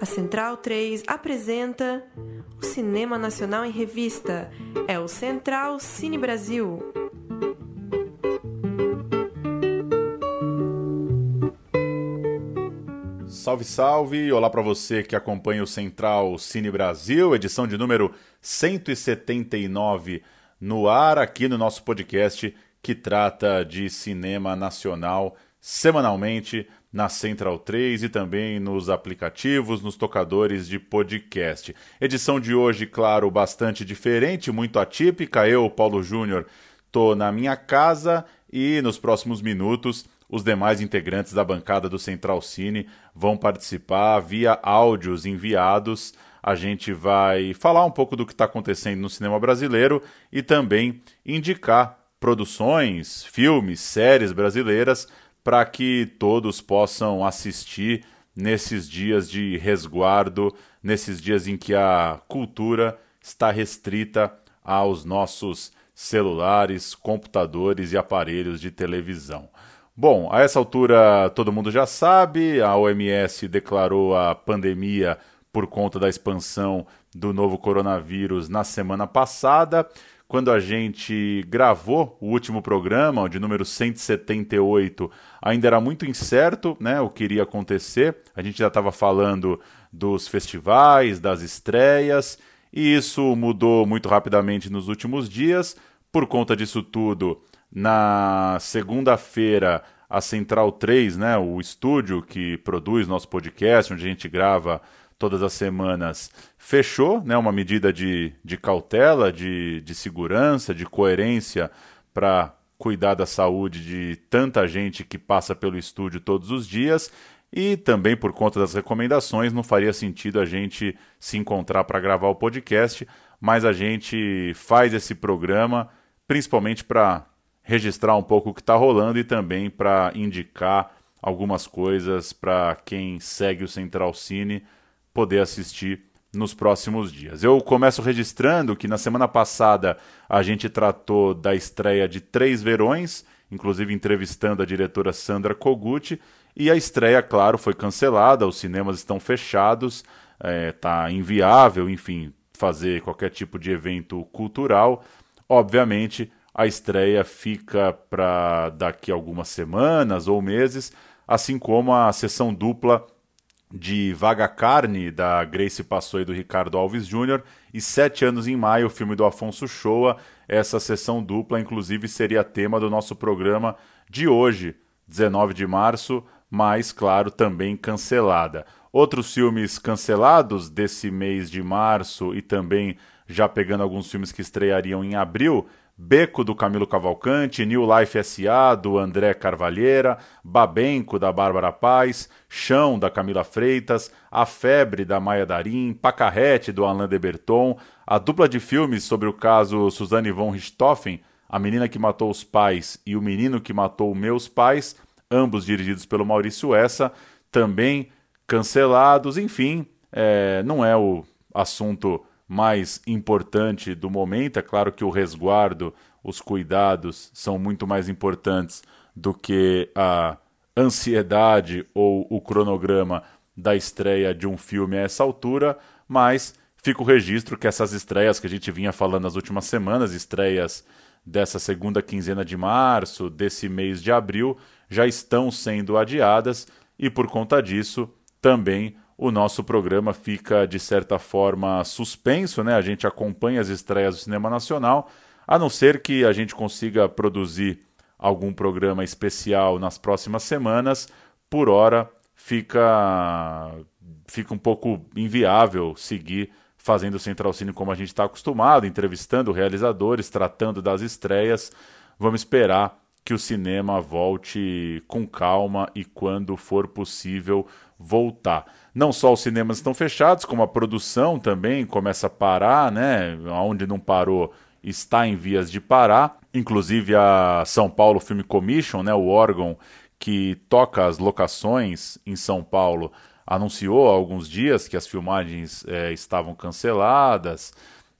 A Central 3 apresenta o Cinema Nacional em Revista. É o Central Cine Brasil. Salve, salve! Olá para você que acompanha o Central Cine Brasil, edição de número 179 no ar aqui no nosso podcast que trata de cinema nacional semanalmente na Central 3 e também nos aplicativos, nos tocadores de podcast. Edição de hoje, claro, bastante diferente, muito atípica. Eu, Paulo Júnior, tô na minha casa e nos próximos minutos os demais integrantes da bancada do Central Cine vão participar via áudios enviados. A gente vai falar um pouco do que está acontecendo no cinema brasileiro e também indicar produções, filmes, séries brasileiras para que todos possam assistir nesses dias de resguardo, nesses dias em que a cultura está restrita aos nossos celulares, computadores e aparelhos de televisão. Bom, a essa altura todo mundo já sabe, a OMS declarou a pandemia por conta da expansão do novo coronavírus na semana passada quando a gente gravou o último programa, de número 178, ainda era muito incerto né, o que iria acontecer. A gente já estava falando dos festivais, das estreias, e isso mudou muito rapidamente nos últimos dias. Por conta disso tudo, na segunda-feira, a Central 3, né, o estúdio que produz nosso podcast, onde a gente grava todas as semanas, fechou, né, uma medida de, de cautela, de, de segurança, de coerência para cuidar da saúde de tanta gente que passa pelo estúdio todos os dias. E também por conta das recomendações não faria sentido a gente se encontrar para gravar o podcast, mas a gente faz esse programa principalmente para registrar um pouco o que está rolando e também para indicar algumas coisas para quem segue o Central Cine poder assistir nos próximos dias. Eu começo registrando que na semana passada a gente tratou da estreia de Três Verões, inclusive entrevistando a diretora Sandra Koguchi, e a estreia, claro, foi cancelada, os cinemas estão fechados, está é, inviável, enfim, fazer qualquer tipo de evento cultural. Obviamente, a estreia fica para daqui a algumas semanas ou meses, assim como a sessão dupla de Vaga Carne, da Grace Passou e do Ricardo Alves Jr., e Sete Anos em Maio, o filme do Afonso Shoa. Essa sessão dupla, inclusive, seria tema do nosso programa de hoje, 19 de março, mas, claro, também cancelada. Outros filmes cancelados desse mês de março e também já pegando alguns filmes que estreariam em abril, Beco do Camilo Cavalcante, New Life S.A. do André Carvalheira, Babenco da Bárbara Paz, Chão da Camila Freitas, A Febre da Maia Darim, Pacarrete do Alain de Berton, a dupla de filmes sobre o caso Suzanne von Richthofen, A Menina que Matou os Pais e O Menino que Matou Meus Pais, ambos dirigidos pelo Maurício Essa, também cancelados, enfim, é, não é o assunto mais importante do momento. É claro que o resguardo, os cuidados são muito mais importantes do que a ansiedade ou o cronograma da estreia de um filme a essa altura, mas fica o registro que essas estreias que a gente vinha falando nas últimas semanas, estreias dessa segunda quinzena de março, desse mês de abril, já estão sendo adiadas e por conta disso também o nosso programa fica, de certa forma, suspenso, né? A gente acompanha as estreias do cinema nacional, a não ser que a gente consiga produzir algum programa especial nas próximas semanas. Por hora, fica, fica um pouco inviável seguir fazendo o Central Cine como a gente está acostumado, entrevistando realizadores, tratando das estreias. Vamos esperar que o cinema volte com calma e, quando for possível, voltar. Não só os cinemas estão fechados, como a produção também começa a parar, né? Onde não parou está em vias de parar. Inclusive a São Paulo Film Commission, né, o órgão que toca as locações em São Paulo, anunciou há alguns dias que as filmagens é, estavam canceladas.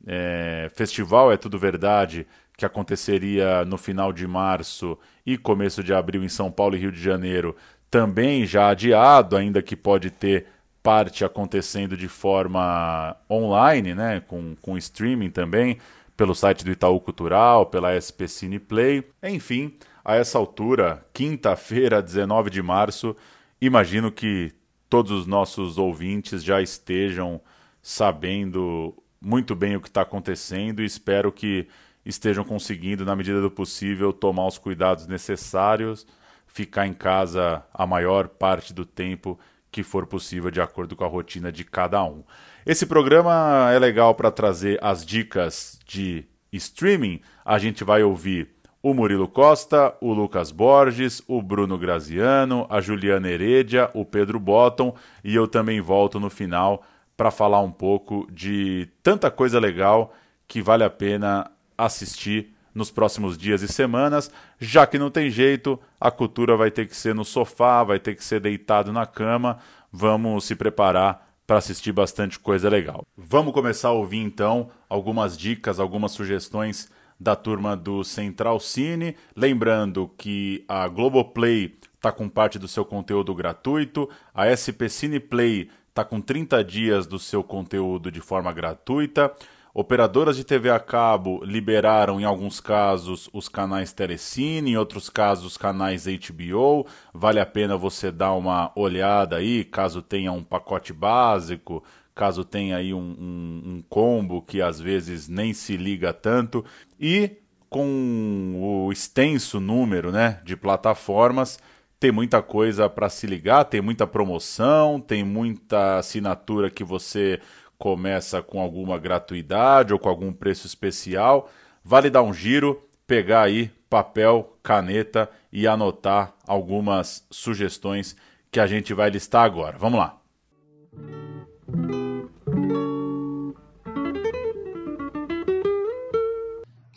É, festival é tudo verdade que aconteceria no final de março e começo de abril em São Paulo e Rio de Janeiro, também já adiado, ainda que pode ter parte acontecendo de forma online, né, com, com streaming também, pelo site do Itaú Cultural, pela SP Cineplay. Enfim, a essa altura, quinta-feira, 19 de março, imagino que todos os nossos ouvintes já estejam sabendo muito bem o que está acontecendo e espero que estejam conseguindo, na medida do possível, tomar os cuidados necessários, ficar em casa a maior parte do tempo que for possível, de acordo com a rotina de cada um. Esse programa é legal para trazer as dicas de streaming. A gente vai ouvir o Murilo Costa, o Lucas Borges, o Bruno Graziano, a Juliana Heredia, o Pedro Botton e eu também volto no final para falar um pouco de tanta coisa legal que vale a pena assistir nos próximos dias e semanas, já que não tem jeito, a cultura vai ter que ser no sofá, vai ter que ser deitado na cama. Vamos se preparar para assistir bastante coisa legal. Vamos começar a ouvir então algumas dicas, algumas sugestões da turma do Central Cine. Lembrando que a Globoplay está com parte do seu conteúdo gratuito, a SP Cine Play está com 30 dias do seu conteúdo de forma gratuita. Operadoras de TV a cabo liberaram, em alguns casos, os canais Telecine, em outros casos, canais HBO. Vale a pena você dar uma olhada aí, caso tenha um pacote básico, caso tenha aí um, um, um combo que às vezes nem se liga tanto. E com o extenso número né, de plataformas, tem muita coisa para se ligar, tem muita promoção, tem muita assinatura que você começa com alguma gratuidade ou com algum preço especial, vale dar um giro, pegar aí papel, caneta e anotar algumas sugestões que a gente vai listar agora. Vamos lá.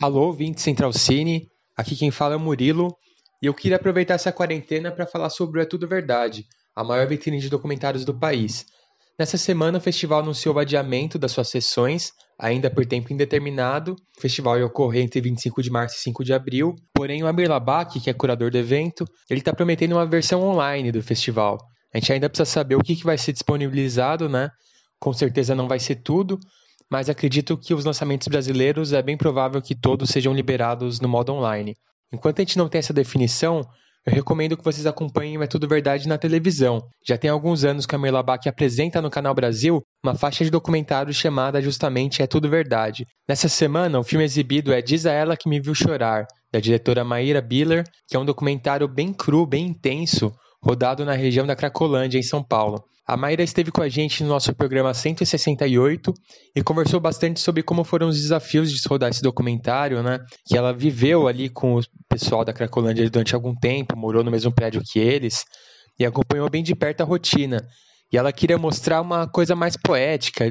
Alô, vinte Central Cine. Aqui quem fala é o Murilo. E eu queria aproveitar essa quarentena para falar sobre o É Tudo Verdade, a maior vitrine de documentários do país. Nessa semana, o festival anunciou o adiamento das suas sessões, ainda por tempo indeterminado. O festival ia ocorrer entre 25 de março e 5 de abril. Porém, o Amir Labak, que é curador do evento, ele está prometendo uma versão online do festival. A gente ainda precisa saber o que, que vai ser disponibilizado, né? Com certeza não vai ser tudo, mas acredito que os lançamentos brasileiros é bem provável que todos sejam liberados no modo online. Enquanto a gente não tem essa definição, eu recomendo que vocês acompanhem É Tudo Verdade na televisão. Já tem alguns anos que a Merlabac apresenta no Canal Brasil uma faixa de documentário chamada justamente É Tudo Verdade. Nessa semana, o filme exibido é Diz a Ela Que Me Viu Chorar, da diretora Maíra Biller, que é um documentário bem cru, bem intenso, rodado na região da Cracolândia, em São Paulo. A Mayra esteve com a gente no nosso programa 168 e conversou bastante sobre como foram os desafios de rodar esse documentário, né? Que ela viveu ali com o pessoal da Cracolândia durante algum tempo, morou no mesmo prédio que eles e acompanhou bem de perto a rotina. E ela queria mostrar uma coisa mais poética,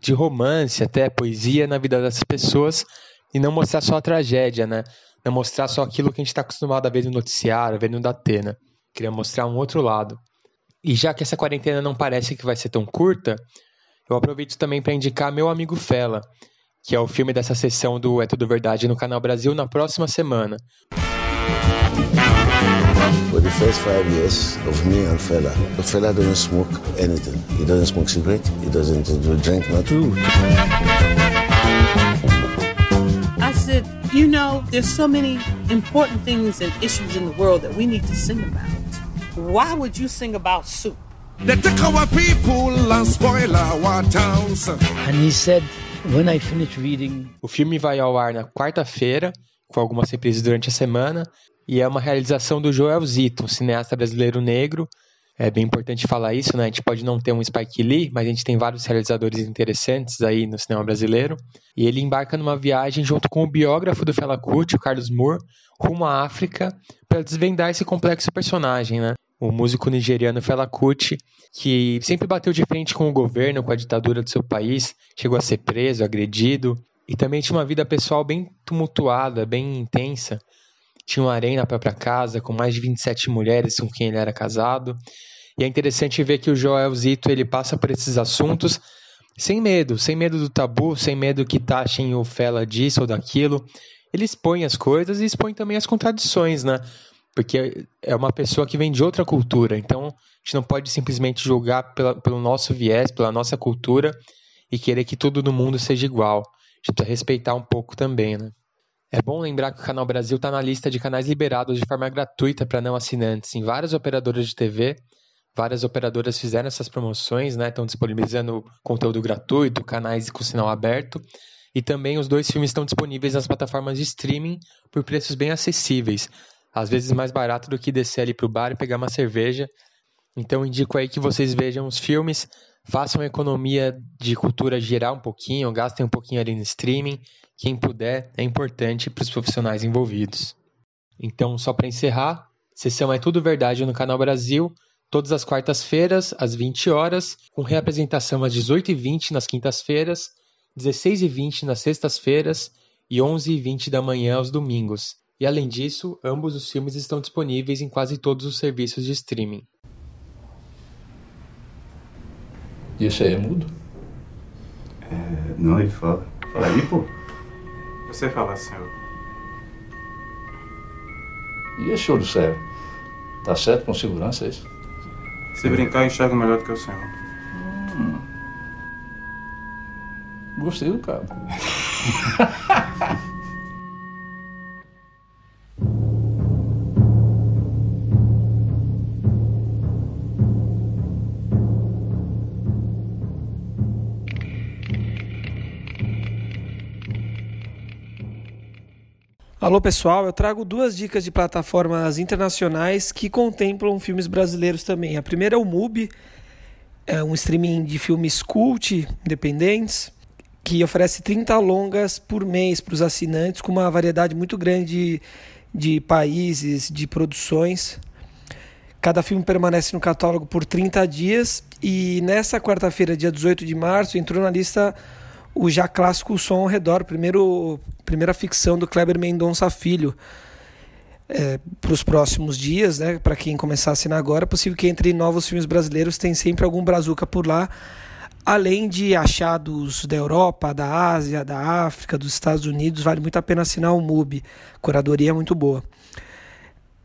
de romance, até poesia na vida dessas pessoas e não mostrar só a tragédia, né? Não mostrar só aquilo que a gente está acostumado a ver no noticiário, a ver no Datena. Queria mostrar um outro lado. E já que essa quarentena não parece que vai ser tão curta, eu aproveito também para indicar meu amigo Fela, que é o filme dessa sessão do É Tudo Verdade no Canal Brasil na próxima semana. For the first five years of me and Fela, Fela doesn't smoke anything. He doesn't smoke cigarette. He doesn't drink nothing. I said, you know, there's so many important things and issues in the world that we need to sing about. Why would you sing about soup? They take our people and spoil our towns. And he said, when I finish reading. O filme vai ao ar na quarta-feira, com algumas reprises durante a semana, e é uma realização do Joel Zito, um cineasta brasileiro negro. É bem importante falar isso, né? A gente pode não ter um Spike Lee, mas a gente tem vários realizadores interessantes aí no cinema brasileiro. E ele embarca numa viagem junto com o biógrafo do Fela Kuti, o Carlos Moore, rumo à África, para desvendar esse complexo personagem, né? O músico nigeriano Fela Kuti, que sempre bateu de frente com o governo, com a ditadura do seu país, chegou a ser preso, agredido, e também tinha uma vida pessoal bem tumultuada, bem intensa. Tinha um harém na própria casa, com mais de 27 mulheres com quem ele era casado. E é interessante ver que o Joel Zito ele passa por esses assuntos sem medo, sem medo do tabu, sem medo que taxem o Fela disso ou daquilo. Ele expõe as coisas e expõe também as contradições, né? porque é uma pessoa que vem de outra cultura. Então, a gente não pode simplesmente julgar pela, pelo nosso viés, pela nossa cultura e querer que tudo no mundo seja igual. A gente precisa respeitar um pouco também, né? É bom lembrar que o Canal Brasil está na lista de canais liberados de forma gratuita para não assinantes em várias operadoras de TV. Várias operadoras fizeram essas promoções, né? Estão disponibilizando conteúdo gratuito, canais com sinal aberto. E também os dois filmes estão disponíveis nas plataformas de streaming por preços bem acessíveis às vezes mais barato do que descer ali para o bar e pegar uma cerveja. Então indico aí que vocês vejam os filmes, façam economia de cultura girar um pouquinho, gastem um pouquinho ali no streaming. Quem puder, é importante para os profissionais envolvidos. Então, só para encerrar, sessão é tudo verdade no Canal Brasil, todas as quartas-feiras, às 20 horas, com reapresentação às 18h20 nas quintas-feiras, 16h20 nas sextas-feiras e 11h20 da manhã aos domingos. E além disso, ambos os filmes estão disponíveis em quase todos os serviços de streaming. E esse aí é mudo? É, não, ele fala. Fala aí, pô. Você fala, senhor. E esse olho sério? Tá certo com segurança, é isso? Se brincar, enxerga melhor do que o senhor. Hum. Gostei do cara. Alô pessoal, eu trago duas dicas de plataformas internacionais que contemplam filmes brasileiros também. A primeira é o MUBI, é um streaming de filmes cult, independentes, que oferece 30 longas por mês para os assinantes, com uma variedade muito grande de, países, de produções. Cada filme permanece no catálogo por 30 dias e nessa quarta-feira, dia 18 de março, entrou na lista o já clássico Som ao Redor, primeiro, primeira ficção do Kleber Mendonça Filho. É, para os próximos dias, né? Para quem começar a assinar agora, é possível que entre novos filmes brasileiros tem sempre algum brazuca por lá, além de achados da Europa, da Ásia, da África, dos Estados Unidos. Vale muito a pena assinar o MUBI, curadoria é muito boa.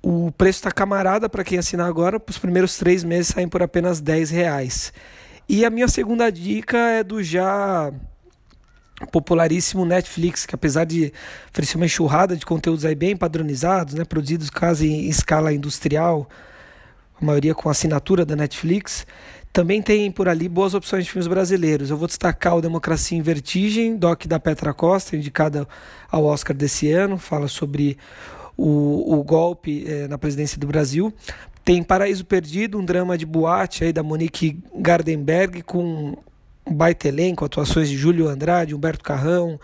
O preço está camarada para quem assinar agora, os primeiros três meses saem por apenas 10 reais. E a minha segunda dica é do já popularíssimo Netflix, que apesar de oferecer uma enxurrada de conteúdos aí bem padronizados, né, produzidos quase em escala industrial, a maioria com assinatura da Netflix, também tem por ali boas opções de filmes brasileiros. Eu vou destacar o Democracia em Vertigem, doc da Petra Costa, indicada ao Oscar desse ano, fala sobre o, o golpe eh, na presidência do Brasil. Tem Paraíso Perdido, um drama de boate aí da Monique Gardenberg com um baita elenco, atuações de Júlio Andrade, Humberto Carrão,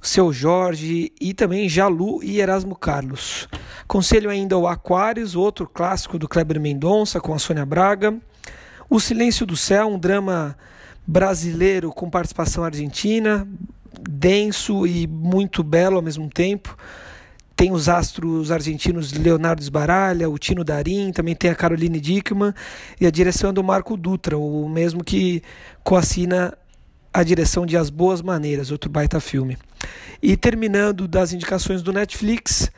seu Jorge e também Jalu e Erasmo Carlos. Conselho ainda o Aquários, outro clássico do Kleber Mendonça com a Sônia Braga. O Silêncio do Céu, um drama brasileiro com participação argentina, denso e muito belo ao mesmo tempo. Tem os astros argentinos Leonardo Sbaraglia, o Tino Darim, também tem a Caroline Dickman e a direção é do Marco Dutra, o mesmo que coassina a direção de As Boas Maneiras, outro baita filme. E terminando das indicações do Netflix,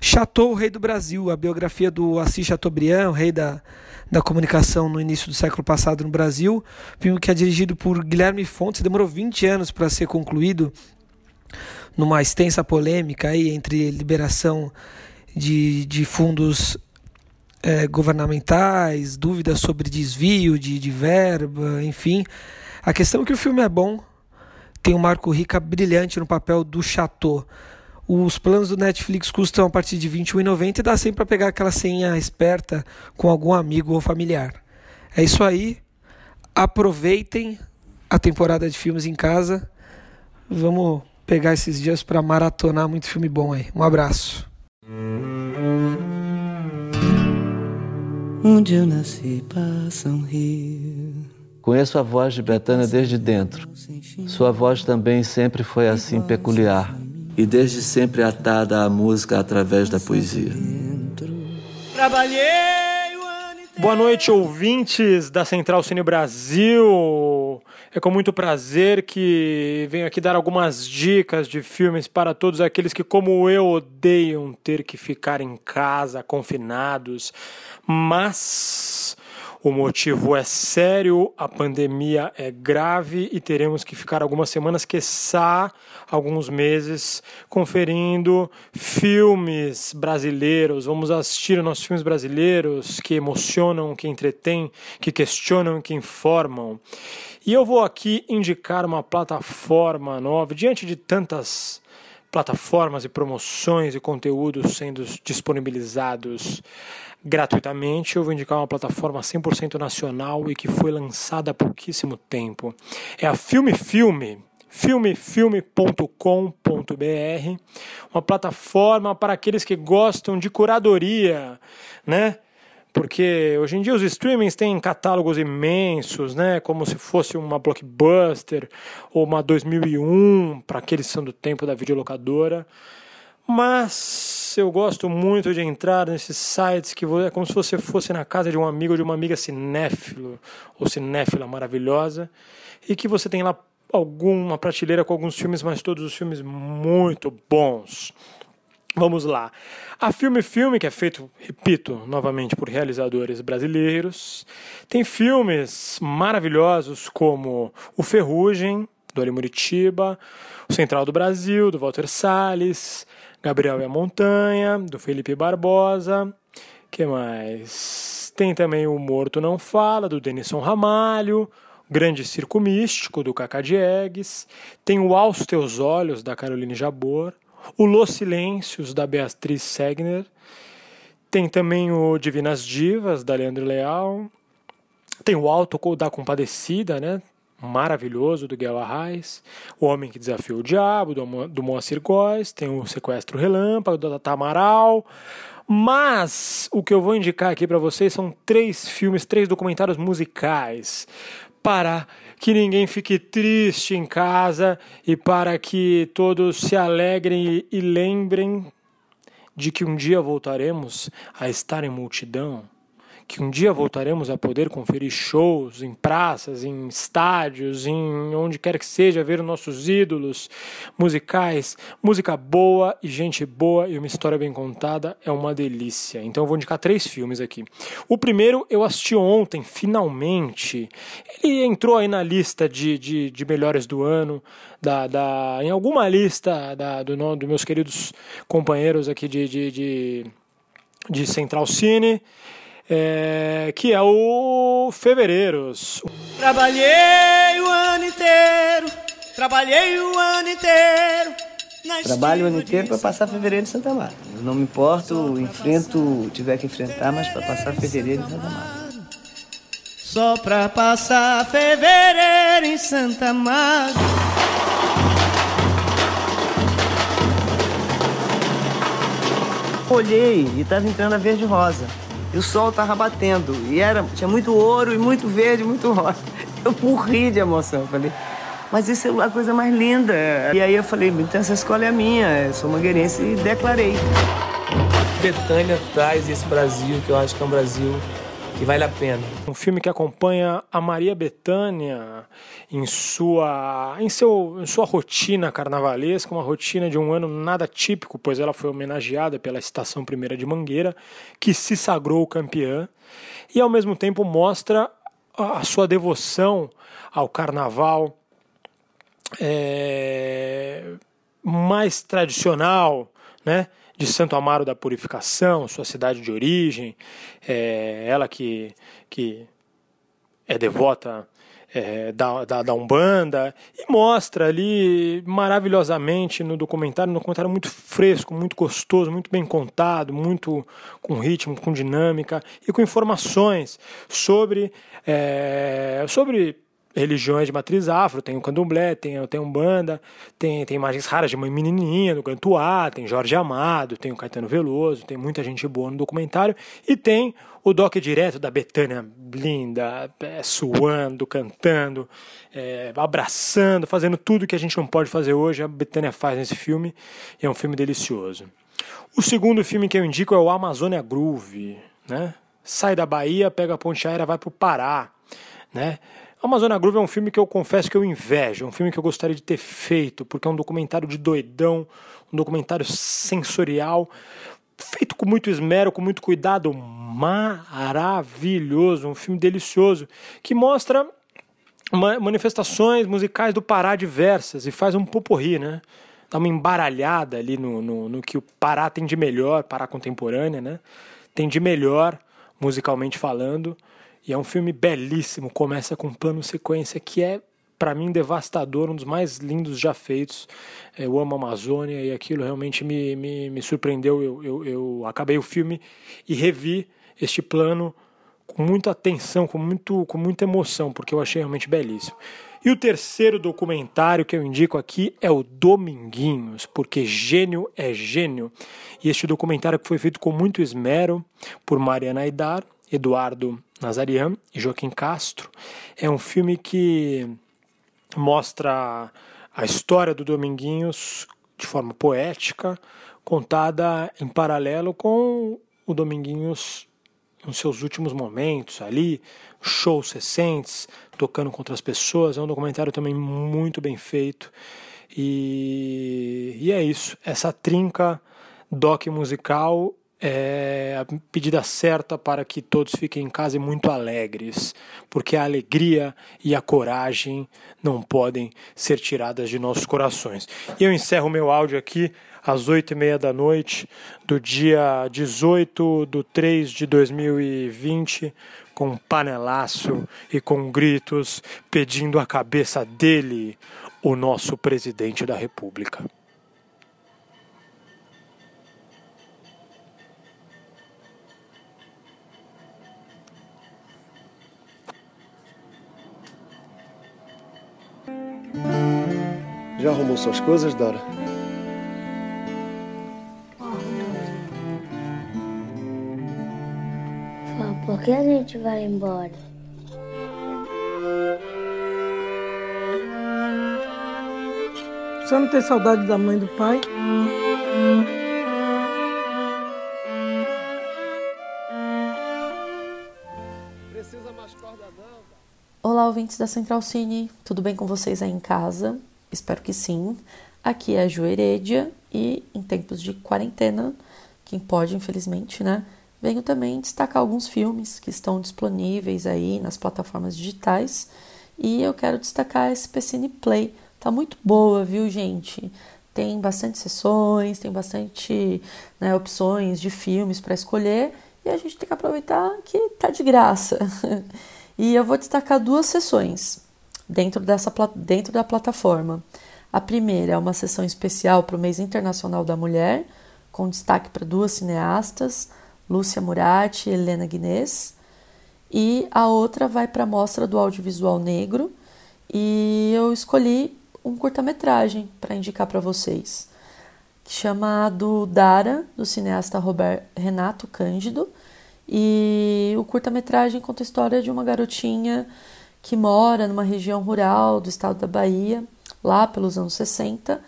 Chateau, o Rei do Brasil, a biografia do Assis Chateaubriand, o rei da, da comunicação no início do século passado no Brasil. Filme que é dirigido por Guilherme Fontes, demorou 20 anos para ser concluído numa extensa polêmica aí entre liberação de, de fundos é, governamentais, dúvidas sobre desvio de, de verba, enfim. A questão é que o filme é bom, tem um Marco Rica brilhante no papel do Chateau. Os planos do Netflix custam a partir de R$ 21,90 e dá sempre para pegar aquela senha esperta com algum amigo ou familiar. É isso aí. Aproveitem a temporada de filmes em casa. Vamos pegar esses dias para maratonar muito filme bom aí. Um abraço. Onde eu nasci passa um rio. Conheço a voz de Betânia desde dentro. Sua voz também sempre foi assim peculiar e desde sempre atada à música através da poesia. Trabalhei Boa noite, ouvintes da Central Cine Brasil. É com muito prazer que venho aqui dar algumas dicas de filmes para todos aqueles que, como eu, odeiam ter que ficar em casa, confinados, mas o motivo é sério, a pandemia é grave e teremos que ficar algumas semanas, quiçá alguns meses, conferindo filmes brasileiros. Vamos assistir nossos filmes brasileiros que emocionam, que entretêm, que questionam, que informam. E eu vou aqui indicar uma plataforma nova, diante de tantas plataformas e promoções e conteúdos sendo disponibilizados gratuitamente. Eu vou indicar uma plataforma 100% nacional e que foi lançada há pouquíssimo tempo. É a Filme Filme filmefilme.com.br, uma plataforma para aqueles que gostam de curadoria, né? Porque hoje em dia os streamings têm catálogos imensos, né? Como se fosse uma blockbuster ou uma 2001 para aqueles que são do tempo da videolocadora. Mas eu gosto muito de entrar nesses sites que é como se você fosse na casa de um amigo ou de uma amiga cinéfilo ou cinéfila maravilhosa e que você tem lá alguma prateleira com alguns filmes, mas todos os filmes muito bons. Vamos lá. A Filme Filme, que é feito, repito, novamente por realizadores brasileiros, tem filmes maravilhosos como O Ferrugem, do Ali Muritiba, O Central do Brasil, do Walter Salles, Gabriel e a Montanha, do Felipe Barbosa. que mais? Tem também o Morto Não Fala, do Denison Ramalho, Grande Circo Místico, do Cacá Diegues, tem o Aos Teus Olhos, da Caroline Jabor, o Los Silêncios, da Beatriz Segner, tem também o Divinas Divas, da Leandro Leal, tem o Alto da Compadecida, né? Maravilhoso do Guel Arraes, O Homem que Desafiou o Diabo, do, do Moacir Góes, tem o Sequestro Relâmpago, da Tamaral. Mas o que eu vou indicar aqui para vocês são três filmes, três documentários musicais para que ninguém fique triste em casa e para que todos se alegrem e lembrem de que um dia voltaremos a estar em multidão que um dia voltaremos a poder conferir shows em praças, em estádios, em onde quer que seja, ver nossos ídolos musicais, música boa e gente boa e uma história bem contada é uma delícia. Então eu vou indicar três filmes aqui. O primeiro eu assisti ontem, finalmente. Ele entrou aí na lista de, de, de melhores do ano, da, da, em alguma lista da, do, dos meus queridos companheiros aqui de, de, de, de Central Cine é, que é o Fevereiros. Trabalhei o ano inteiro, trabalhei o ano inteiro. Trabalho o ano inteiro para passar fevereiro em Santa Marta. não me importo, enfrento, tiver que enfrentar, mas para passar fevereiro em Santa Marta. Só para passar fevereiro em Santa Marta. Olhei e estava entrando a verde rosa o sol tava batendo. E era, tinha muito ouro e muito verde, muito rosa. Eu morri de emoção. Falei, mas isso é a coisa mais linda. E aí eu falei, então essa escola é minha, eu sou mangueirense e declarei. Betânia traz esse Brasil, que eu acho que é um Brasil que vale a pena. Um filme que acompanha a Maria Bethânia em sua, em seu, em sua rotina carnavalesca, uma rotina de um ano nada típico, pois ela foi homenageada pela Estação Primeira de Mangueira, que se sagrou campeã, e ao mesmo tempo mostra a, sua devoção ao carnaval é, mais tradicional, né? De Santo Amaro da Purificação, sua cidade de origem, é, ela que, que é devota é, da, da, da, Umbanda, e mostra ali maravilhosamente no documentário, um documentário muito fresco, muito gostoso, muito bem contado, muito com ritmo, com dinâmica e com informações sobre, é, sobre religiões de matriz afro, tem o candomblé, tem, tem umbanda, tem, tem imagens raras de uma menininha no Cantuá, tem Jorge Amado, tem o Caetano Veloso, tem muita gente boa no documentário, e tem o doc direto da Betânia linda, é, suando, cantando, é, abraçando, fazendo tudo que a gente não pode fazer hoje, a Betânia faz nesse filme, e é um filme delicioso. O segundo filme que eu indico é o Amazônia Groove, né? Sai da Bahia, pega a ponte aérea, vai para o Pará, né? Amazônia Groove é um filme que eu confesso que eu invejo, é um filme que eu gostaria de ter feito, porque é um documentário de doidão, um documentário sensorial, feito com muito esmero, com muito cuidado, maravilhoso, um filme delicioso, que mostra manifestações musicais do Pará diversas e faz um poporri, né? Dá uma embaralhada ali no, no, no que o Pará tem de melhor, Pará contemporânea, né? Tem de melhor, musicalmente falando. E é um filme belíssimo, começa com um plano sequência que é para mim devastador, um dos mais lindos já feitos. Eu amo a Amazônia e aquilo realmente me, me, me surpreendeu. Eu, eu, eu acabei o filme e revi este plano com muita atenção, com, muito, com muita emoção, porque eu achei realmente belíssimo. E o terceiro documentário que eu indico aqui é o Dominguinhos, porque gênio é gênio. E este documentário que foi feito com muito esmero por Mariana Aidar, Eduardo Nazarian e Joaquim Castro. É um filme que mostra a história do Dominguinhos de forma poética, contada em paralelo com o Dominguinhos nos seus últimos momentos ali, shows recentes, tocando com outras pessoas. É um documentário também muito bem feito. E, e é isso. Essa trinca doc musical é a pedida certa para que todos fiquem em casa e muito alegres, porque a alegria e a coragem não podem ser tiradas de nossos corações. E eu encerro meu áudio aqui às oito e meia da noite do dia 18 de 3 de 2020 com um panelaço e com gritos pedindo a cabeça dele, o nosso presidente da República. Já arrumou suas coisas, Dora? Por que a gente vai embora? Você não tem saudade da mãe e do pai? Olá, ouvintes da Central Cine, tudo bem com vocês aí em casa? Espero que sim. Aqui é a Ju Heredia e em tempos de quarentena, quem pode, infelizmente, né? Venho também destacar alguns filmes que estão disponíveis aí nas plataformas digitais e eu quero destacar a SPCine Play. Tá muito boa, viu, gente? Tem bastante sessões, tem bastante né, opções de filmes para escolher e a gente tem que aproveitar que tá de graça. e eu vou destacar duas sessões dentro, dessa, dentro da plataforma. A primeira é uma sessão especial para o Mês Internacional da Mulher, com destaque para duas cineastas, Lúcia Murati e Helena Guinness. E a outra vai para a Mostra do Audiovisual Negro. E eu escolhi um curta-metragem para indicar para vocês, chamado Dara, do cineasta Robert Renato Cândido. E o curta-metragem conta a história de uma garotinha que mora numa região rural do estado da Bahia, lá pelos anos 60,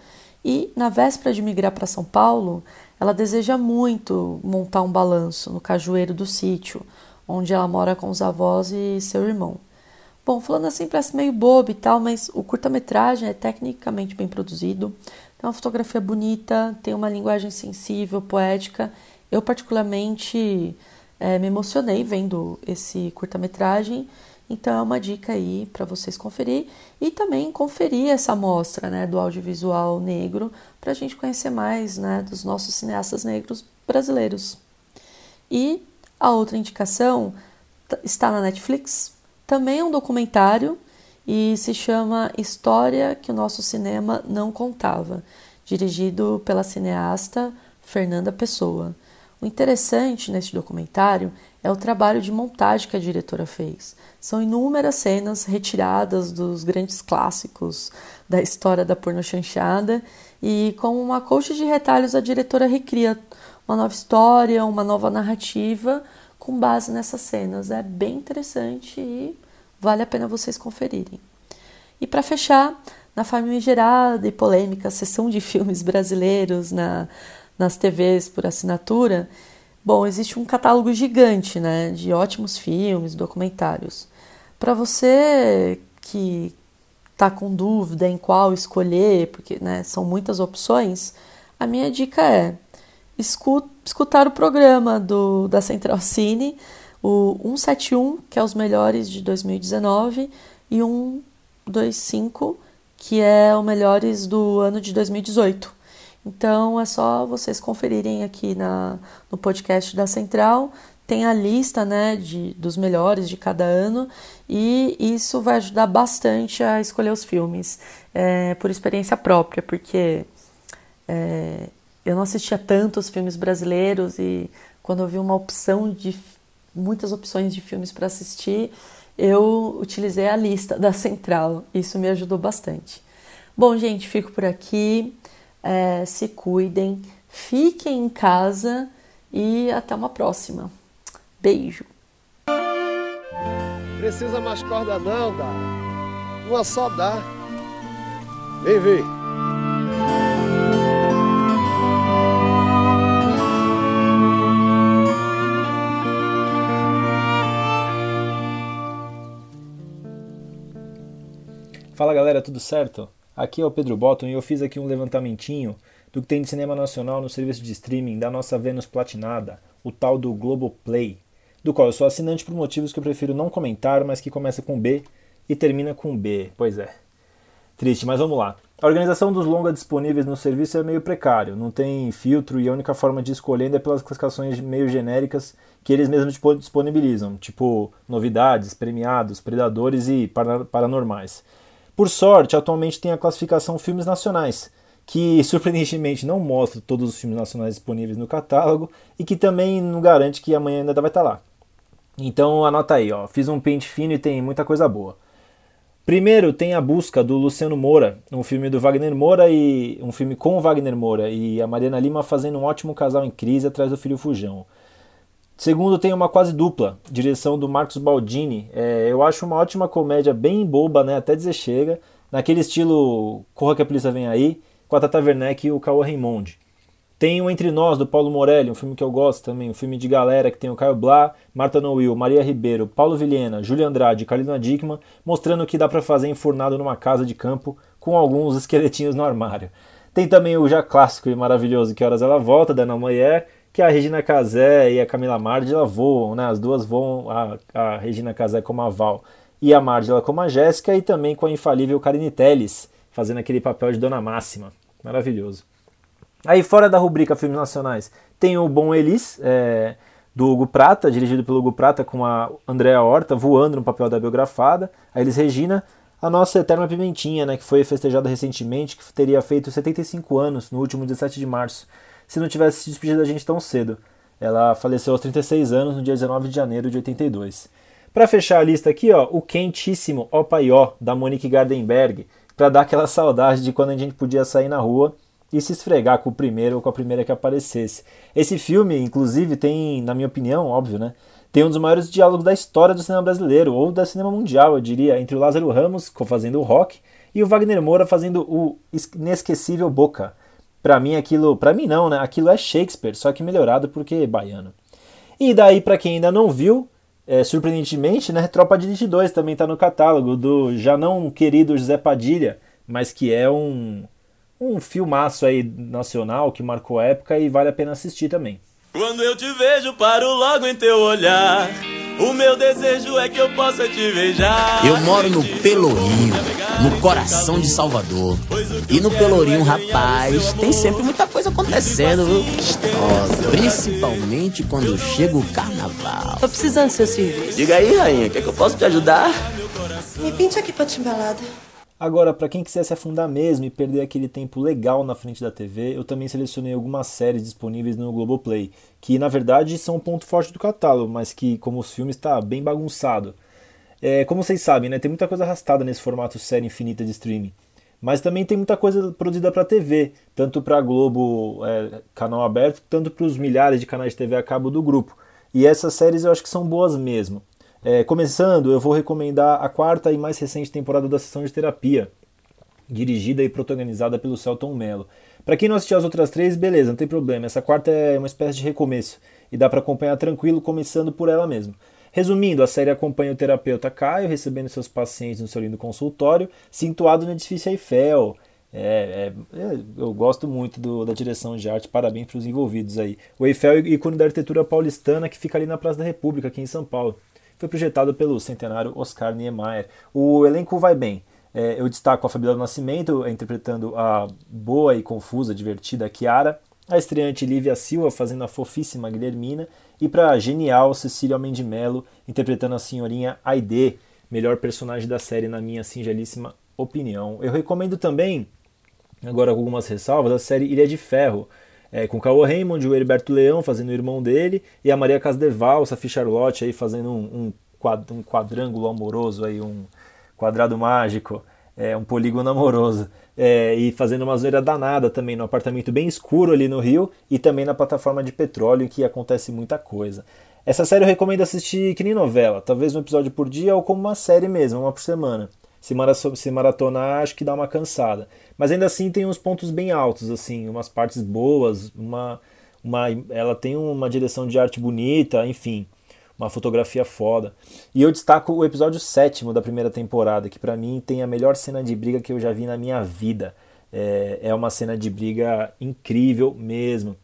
e na véspera de migrar para São Paulo, ela deseja muito montar um balanço no cajueiro do sítio, onde ela mora com os avós e seu irmão. Bom, falando assim parece meio bobo e tal, mas o curta-metragem é tecnicamente bem produzido, tem uma fotografia bonita, tem uma linguagem sensível, poética. Eu, particularmente, é, me emocionei vendo esse curta-metragem então é uma dica aí para vocês conferir e também conferir essa amostra né, do audiovisual negro para a gente conhecer mais né, dos nossos cineastas negros brasileiros. E a outra indicação está na Netflix, também é um documentário e se chama História que o nosso cinema não contava, dirigido pela cineasta Fernanda Pessoa. O interessante neste documentário é o trabalho de montagem que a diretora fez. São inúmeras cenas retiradas dos grandes clássicos da história da porno chanchada e com uma coxa de retalhos a diretora recria uma nova história, uma nova narrativa com base nessas cenas. É bem interessante e vale a pena vocês conferirem. E para fechar, na famigerada e polêmica sessão de filmes brasileiros na, nas TVs por assinatura, bom, existe um catálogo gigante né, de ótimos filmes, documentários. Para você que tá com dúvida em qual escolher, porque né, são muitas opções, a minha dica é escutar o programa do, da Central Cine, o 171, que é os melhores de 2019, e 125, que é os melhores do ano de 2018. Então é só vocês conferirem aqui na, no podcast da Central. Tem a lista né, de, dos melhores de cada ano e isso vai ajudar bastante a escolher os filmes é, por experiência própria, porque é, eu não assistia tantos filmes brasileiros e quando eu vi uma opção de muitas opções de filmes para assistir, eu utilizei a lista da Central. Isso me ajudou bastante. Bom, gente, fico por aqui. É, se cuidem, fiquem em casa e até uma próxima. Beijo. Precisa mais corda não, dá. Uma só dá. Vem ver. Fala galera, tudo certo? Aqui é o Pedro Botton e eu fiz aqui um levantamentinho do que tem de cinema nacional no serviço de streaming da nossa Vênus Platinada, o tal do Globoplay, do qual eu sou assinante por motivos que eu prefiro não comentar, mas que começa com B e termina com B. Pois é. Triste, mas vamos lá. A organização dos longas disponíveis no serviço é meio precário, não tem filtro e a única forma de escolher é pelas classificações meio genéricas que eles mesmos disponibilizam, tipo novidades, premiados, predadores e paranormais. Por sorte, atualmente tem a classificação Filmes Nacionais, que surpreendentemente não mostra todos os filmes nacionais disponíveis no catálogo e que também não garante que amanhã ainda vai estar lá. Então anota aí, ó, fiz um pente fino e tem muita coisa boa. Primeiro tem a busca do Luciano Moura, um filme do Wagner Moura e um filme com o Wagner Moura e a Mariana Lima fazendo um ótimo casal em crise atrás do filho Fujão. Segundo, tem uma quase dupla, direção do Marcos Baldini. É, eu acho uma ótima comédia, bem boba, né? Até dizer chega, naquele estilo Corra que a Polícia Vem Aí, com a Tata Werneck e o Cauã Raymond. Tem o Entre Nós, do Paulo Morelli, um filme que eu gosto também, um filme de galera que tem o Caio Blá, Marta Noil, Maria Ribeiro, Paulo Vilhena, Júlio Andrade e Carolina Dickman, mostrando o que dá para fazer enfurnado numa casa de campo com alguns esqueletinhos no armário. Tem também o já clássico e maravilhoso Que Horas Ela Volta, da Ana Moyer, que a Regina Casé e a Camila Mardila voam, né? As duas voam, a, a Regina Casé como a Val e a Mardila como a Jéssica, e também com a infalível Karine Telles, fazendo aquele papel de Dona Máxima. Maravilhoso. Aí, fora da rubrica Filmes Nacionais, tem o Bom Elis, é, do Hugo Prata, dirigido pelo Hugo Prata, com a Andréa Horta voando no papel da biografada. A Elis Regina, a nossa eterna Pimentinha, né, que foi festejada recentemente, que teria feito 75 anos no último 17 de março se não tivesse se despedido da gente tão cedo. Ela faleceu aos 36 anos no dia 19 de janeiro de 82. Para fechar a lista aqui, ó, o quentíssimo Opaió da Monique Gardenberg, para dar aquela saudade de quando a gente podia sair na rua e se esfregar com o primeiro ou com a primeira que aparecesse. Esse filme, inclusive, tem, na minha opinião, óbvio, né? Tem um dos maiores diálogos da história do cinema brasileiro, ou da cinema mundial, eu diria, entre o Lázaro Ramos, fazendo o rock, e o Wagner Moura fazendo o inesquecível Boca. Para mim aquilo, para mim não, né? Aquilo é Shakespeare, só que melhorado porque é baiano. E daí para quem ainda não viu, é, surpreendentemente, né, Tropa de Elite 2 também está no catálogo do já não querido José Padilha, mas que é um um filmaço aí nacional que marcou época e vale a pena assistir também. Quando eu te vejo, paro logo em teu olhar. O meu desejo é que eu possa te beijar. Eu moro no Pelourinho, no coração de Salvador. E no Pelourinho, rapaz, tem sempre muita coisa acontecendo, viu? Oh, principalmente quando chega o carnaval. Tô precisando do seu serviço. Diga aí, rainha, o que, é que eu posso te ajudar? Me pinte aqui pra timbalada. Agora, para quem quiser se afundar mesmo e perder aquele tempo legal na frente da TV, eu também selecionei algumas séries disponíveis no Globoplay, que na verdade são um ponto forte do catálogo, mas que, como os filmes, está bem bagunçado. É, como vocês sabem, né, tem muita coisa arrastada nesse formato série infinita de streaming. Mas também tem muita coisa produzida para TV, tanto para Globo, é, canal aberto, tanto para os milhares de canais de TV a cabo do grupo. E essas séries eu acho que são boas mesmo. É, começando, eu vou recomendar a quarta e mais recente temporada da Sessão de Terapia, dirigida e protagonizada pelo Celton Mello. Para quem não assistiu as outras três, beleza, não tem problema. Essa quarta é uma espécie de recomeço e dá para acompanhar tranquilo, começando por ela mesmo. Resumindo, a série acompanha o terapeuta Caio recebendo seus pacientes no seu lindo consultório, situado no edifício Eiffel. É, é, é, eu gosto muito do, da direção de arte, parabéns para os envolvidos aí. O Eiffel é ícone da arquitetura paulistana que fica ali na Praça da República, aqui em São Paulo. Foi projetado pelo centenário Oscar Niemeyer. O elenco vai bem. É, eu destaco a Fabiola Nascimento interpretando a boa e confusa, divertida Kiara, a estreante Lívia Silva fazendo a fofíssima Guilhermina e para a genial Cecília Mendimelo interpretando a senhorinha Aide, melhor personagem da série na minha singelíssima opinião. Eu recomendo também, agora com algumas ressalvas, a série Ilha de Ferro, é, com Cauã Raymond, o Heriberto Leão fazendo o irmão dele e a Maria Casdeval, Safi Charlotte aí fazendo um, um, um quadrângulo amoroso aí, um quadrado mágico, é, um polígono amoroso. É, e fazendo uma zoeira danada também no apartamento bem escuro ali no Rio e também na plataforma de petróleo em que acontece muita coisa. Essa série eu recomendo assistir que nem novela, talvez um episódio por dia ou como uma série mesmo, uma por semana. Se, se maratonar, acho que dá uma cansada. Mas ainda assim tem uns pontos bem altos, assim, umas partes boas, uma, uma, ela tem uma direção de arte bonita, enfim uma fotografia foda. E eu destaco o episódio sétimo da primeira temporada, que para mim tem a melhor cena de briga que eu já vi na minha vida. É, é uma cena de briga incrível mesmo.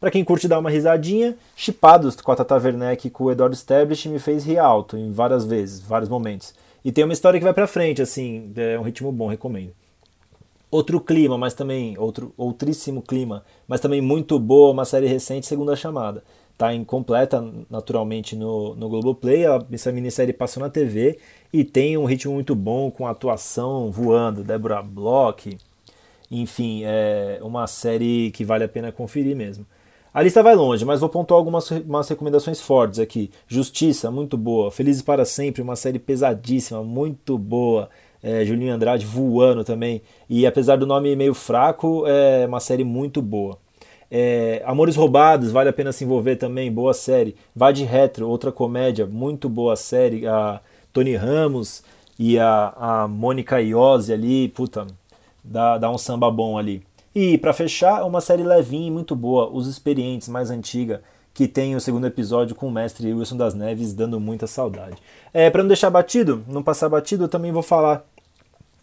Para quem curte dar uma risadinha, Chipados com a Tata Werneck e com o Eduardo Stablish me fez rir alto em várias vezes, vários momentos. E tem uma história que vai pra frente, assim, é um ritmo bom, recomendo. Outro clima, mas também, outro outríssimo clima, mas também muito boa, uma série recente, Segunda Chamada está incompleta naturalmente no, no Globoplay. Essa minissérie passou na TV e tem um ritmo muito bom, com atuação voando, Deborah Bloch. Enfim, é uma série que vale a pena conferir mesmo. A lista vai longe, mas vou pontuar algumas umas recomendações fortes aqui. Justiça, muito boa. Felizes para Sempre, uma série pesadíssima, muito boa. É, Julinho Andrade voando também. E apesar do nome meio fraco, é uma série muito boa. É, Amores Roubados, vale a pena se envolver também, boa série. Vai de Retro, outra comédia, muito boa série. A Tony Ramos e a, a Mônica Iose ali, puta, dá, dá um samba bom ali. E para fechar, uma série levinha e muito boa, Os Experientes, mais antiga, que tem o segundo episódio com o mestre Wilson das Neves, dando muita saudade. É, para não deixar batido, não passar batido, eu também vou falar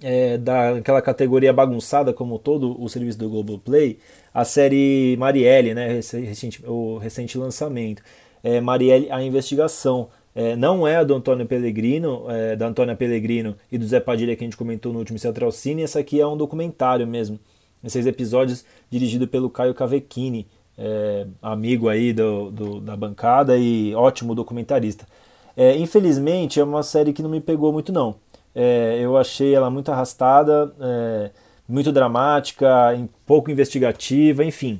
é, daquela categoria bagunçada como todo o serviço do Globoplay, a série Marielle, né, recente, o recente lançamento. É, Marielle, a investigação. É, não é a do Antônio Pellegrino, é, da Antônia Pellegrino e do Zé Padilha que a gente comentou no último Central Cine, essa aqui é um documentário mesmo. Seis episódios dirigido pelo Caio Cavecchini, é, amigo aí do, do, da bancada e ótimo documentarista. É, infelizmente é uma série que não me pegou muito não. É, eu achei ela muito arrastada, é, muito dramática, pouco investigativa, enfim.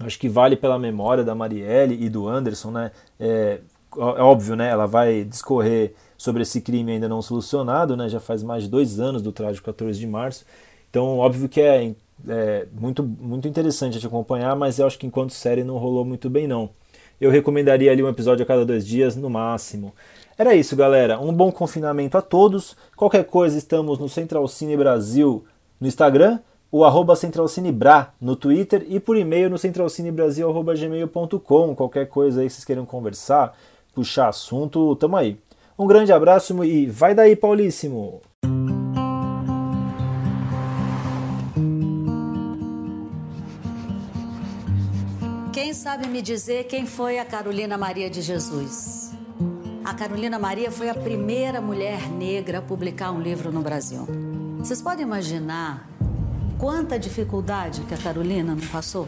Acho que vale pela memória da Marielle e do Anderson, né? É, é óbvio, né? Ela vai discorrer sobre esse crime ainda não solucionado, né? Já faz mais de dois anos do trágico 14 de março. Então, óbvio que é, é muito, muito interessante de acompanhar, mas eu acho que enquanto série não rolou muito bem, não. Eu recomendaria ali um episódio a cada dois dias, no máximo. Era isso, galera. Um bom confinamento a todos. Qualquer coisa, estamos no Central Cine Brasil no Instagram, o arroba centralcinebra no Twitter e por e-mail no centralcinebrasil.gmail.com. Qualquer coisa aí que vocês queiram conversar, puxar assunto, tamo aí. Um grande abraço e vai daí, Paulíssimo! Sabe me dizer quem foi a Carolina Maria de Jesus? A Carolina Maria foi a primeira mulher negra a publicar um livro no Brasil. Vocês podem imaginar quanta dificuldade que a Carolina não passou?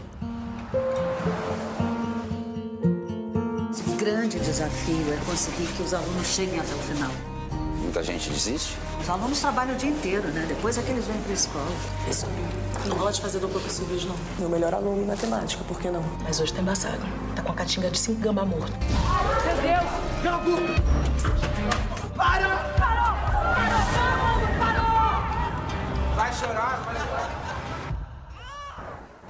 O grande desafio é conseguir que os alunos cheguem até o final. Muita gente desiste? Os alunos trabalham o dia inteiro, né? Depois é que eles vêm para a escola. Isso. Não gosto de fazer dupla com civis, não. Meu melhor aluno em matemática, por que não? Mas hoje tá embaçado. Tá com a catinga de cinco gambá morto. Meu Deus! Jogo! Para! Parou! Parou! Parou! Vai chorar, vai chorar.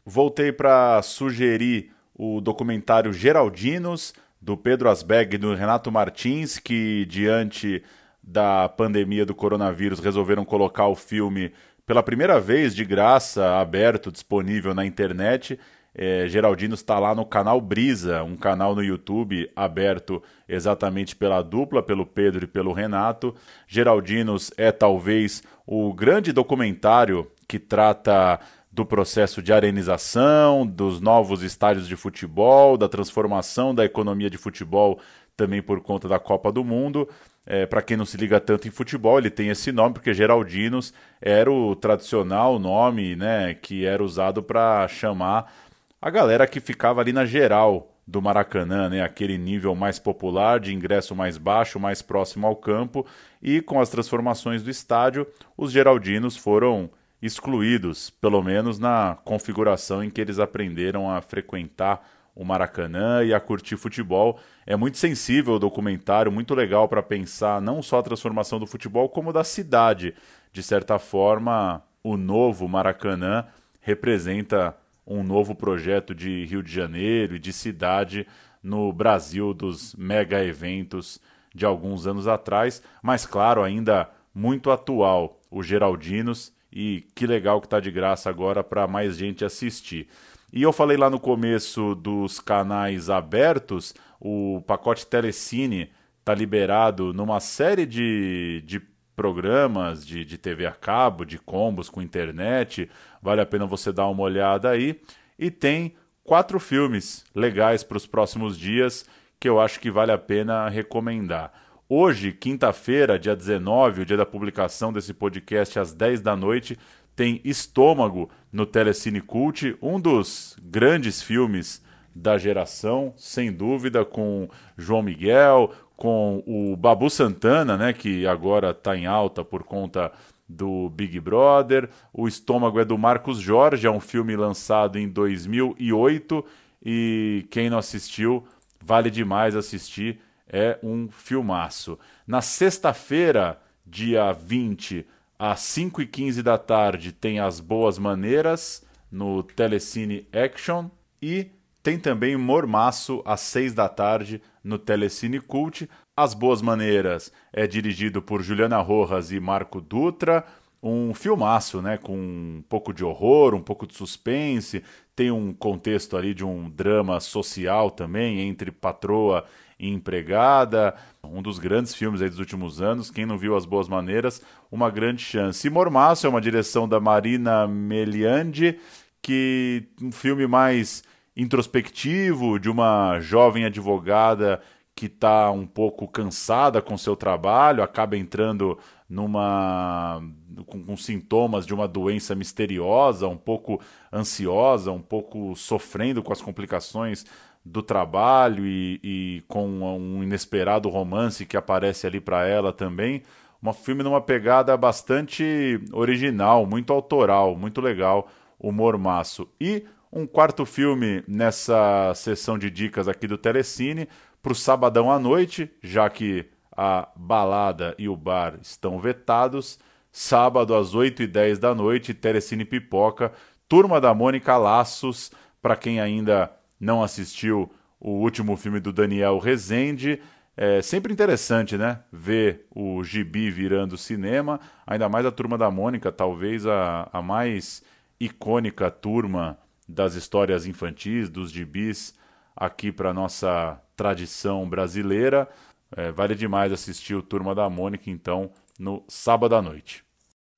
Voltei para sugerir o documentário Geraldinos, do Pedro Asbeg e do Renato Martins, que diante da pandemia do coronavírus resolveram colocar o filme pela primeira vez de graça, aberto, disponível na internet. É, Geraldino está lá no canal Brisa, um canal no YouTube aberto exatamente pela dupla, pelo Pedro e pelo Renato. Geraldinos é talvez o grande documentário que trata do processo de arenização, dos novos estádios de futebol, da transformação da economia de futebol também por conta da Copa do Mundo. É, Para quem não se liga tanto em futebol, ele tem esse nome porque Geraldinos era o tradicional nome né, que era usado para chamar a galera que ficava ali na geral do Maracanã, né, aquele nível mais popular, de ingresso mais baixo, mais próximo ao campo, e com as transformações do estádio, os Geraldinos foram excluídos, pelo menos na configuração em que eles aprenderam a frequentar o Maracanã e a curtir futebol. É muito sensível o documentário, muito legal para pensar não só a transformação do futebol, como da cidade. De certa forma, o novo Maracanã representa um novo projeto de Rio de Janeiro e de cidade no Brasil dos mega eventos de alguns anos atrás, mas claro, ainda muito atual, o Geraldinos, e que legal que está de graça agora para mais gente assistir. E eu falei lá no começo dos canais abertos, o pacote Telecine está liberado numa série de, de programas de, de TV a cabo, de combos com internet. Vale a pena você dar uma olhada aí. E tem quatro filmes legais para os próximos dias que eu acho que vale a pena recomendar. Hoje, quinta-feira, dia 19, o dia da publicação desse podcast às 10 da noite, tem Estômago no Telecine Cult, um dos grandes filmes da geração, sem dúvida, com João Miguel, com o Babu Santana, né, que agora está em alta por conta do Big Brother. O Estômago é do Marcos Jorge, é um filme lançado em 2008 e quem não assistiu, vale demais assistir, é um filmaço. Na sexta-feira, dia 20, às 5 e 15 da tarde tem As Boas Maneiras no Telecine Action e tem também Mormaço às 6 da tarde no Telecine Cult. As Boas Maneiras é dirigido por Juliana Rojas e Marco Dutra. Um filmaço, né? Com um pouco de horror, um pouco de suspense. Tem um contexto ali de um drama social também entre patroa empregada, um dos grandes filmes dos últimos anos. Quem não viu As Boas Maneiras, uma grande chance. E Mormaço é uma direção da Marina Meliandi, que um filme mais introspectivo de uma jovem advogada que está um pouco cansada com seu trabalho, acaba entrando numa com, com, sintomas de uma doença misteriosa, um pouco ansiosa, um pouco sofrendo com as complicações do trabalho e, e com um inesperado romance que aparece ali para ela também. Um filme numa pegada bastante original, muito autoral, muito legal, humor maço. E um quarto filme nessa sessão de dicas aqui do Telecine para o sabadão à noite, já que a balada e o bar estão vetados. Sábado às 8 e 10 da noite, Telecine Pipoca, Turma da Mônica Laços, para quem ainda não assistiu o último filme do Daniel Rezende. É sempre interessante, né? Ver o gibi virando cinema, ainda mais a turma da Mônica, talvez a, a mais icônica turma das histórias infantis, dos gibis, aqui para nossa tradição brasileira. É, vale demais assistir o Turma da Mônica, então, no sábado à noite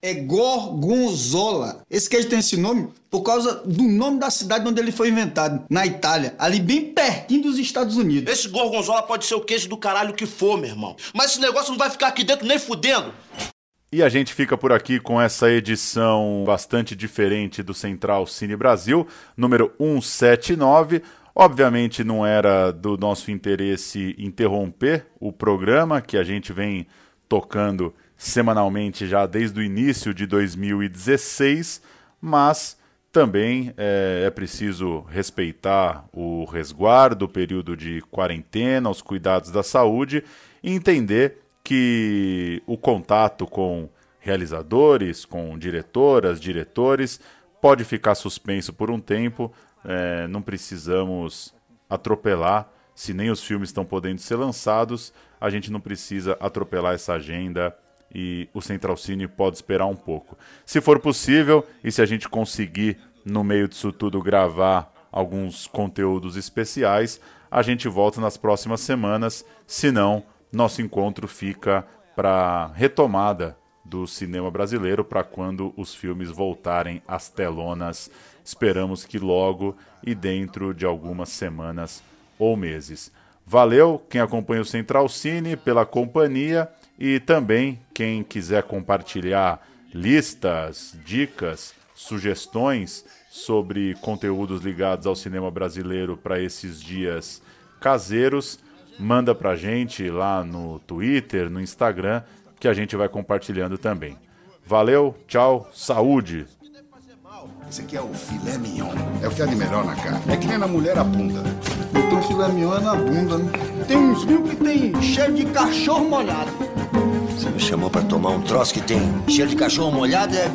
é Gorgonzola. Esse queijo tem esse nome por causa do nome da cidade onde ele foi inventado, na Itália, ali bem pertinho dos Estados Unidos. Esse Gorgonzola pode ser o queijo do caralho que for, meu irmão. Mas esse negócio não vai ficar aqui dentro nem fudendo. E a gente fica por aqui com essa edição bastante diferente do Central Cine Brasil, número 179. Obviamente não era do nosso interesse interromper o programa que a gente vem tocando semanalmente já desde o início de 2016, mas também é, é, preciso respeitar o resguardo, o período de quarentena, os cuidados da saúde e entender que o contato com realizadores, com diretoras, diretores, pode ficar suspenso por um tempo. É, não precisamos atropelar. Se nem os filmes estão podendo ser lançados, a gente não precisa atropelar essa agenda e o Central Cine pode esperar um pouco. Se for possível e se a gente conseguir no meio disso tudo gravar alguns conteúdos especiais. A gente volta nas próximas semanas, senão nosso encontro fica para retomada do cinema brasileiro para quando os filmes voltarem às telonas. Esperamos que logo e dentro de algumas semanas ou meses. Valeu quem acompanha o Central Cine pela companhia e também quem quiser compartilhar listas, dicas, sugestões sobre conteúdos ligados ao cinema brasileiro para esses dias caseiros, manda pra gente lá no Twitter, no Instagram, que a gente vai compartilhando também. Valeu, tchau, saúde! Esse aqui é o filé mignon. É o que há de melhor na carne. É que nem na mulher a bunda. Então filé mignon é na bunda, né? Tem uns mil que tem cheiro de cachorro molhado. Você me chamou pra tomar um troço que tem cheiro de cachorro molhado, é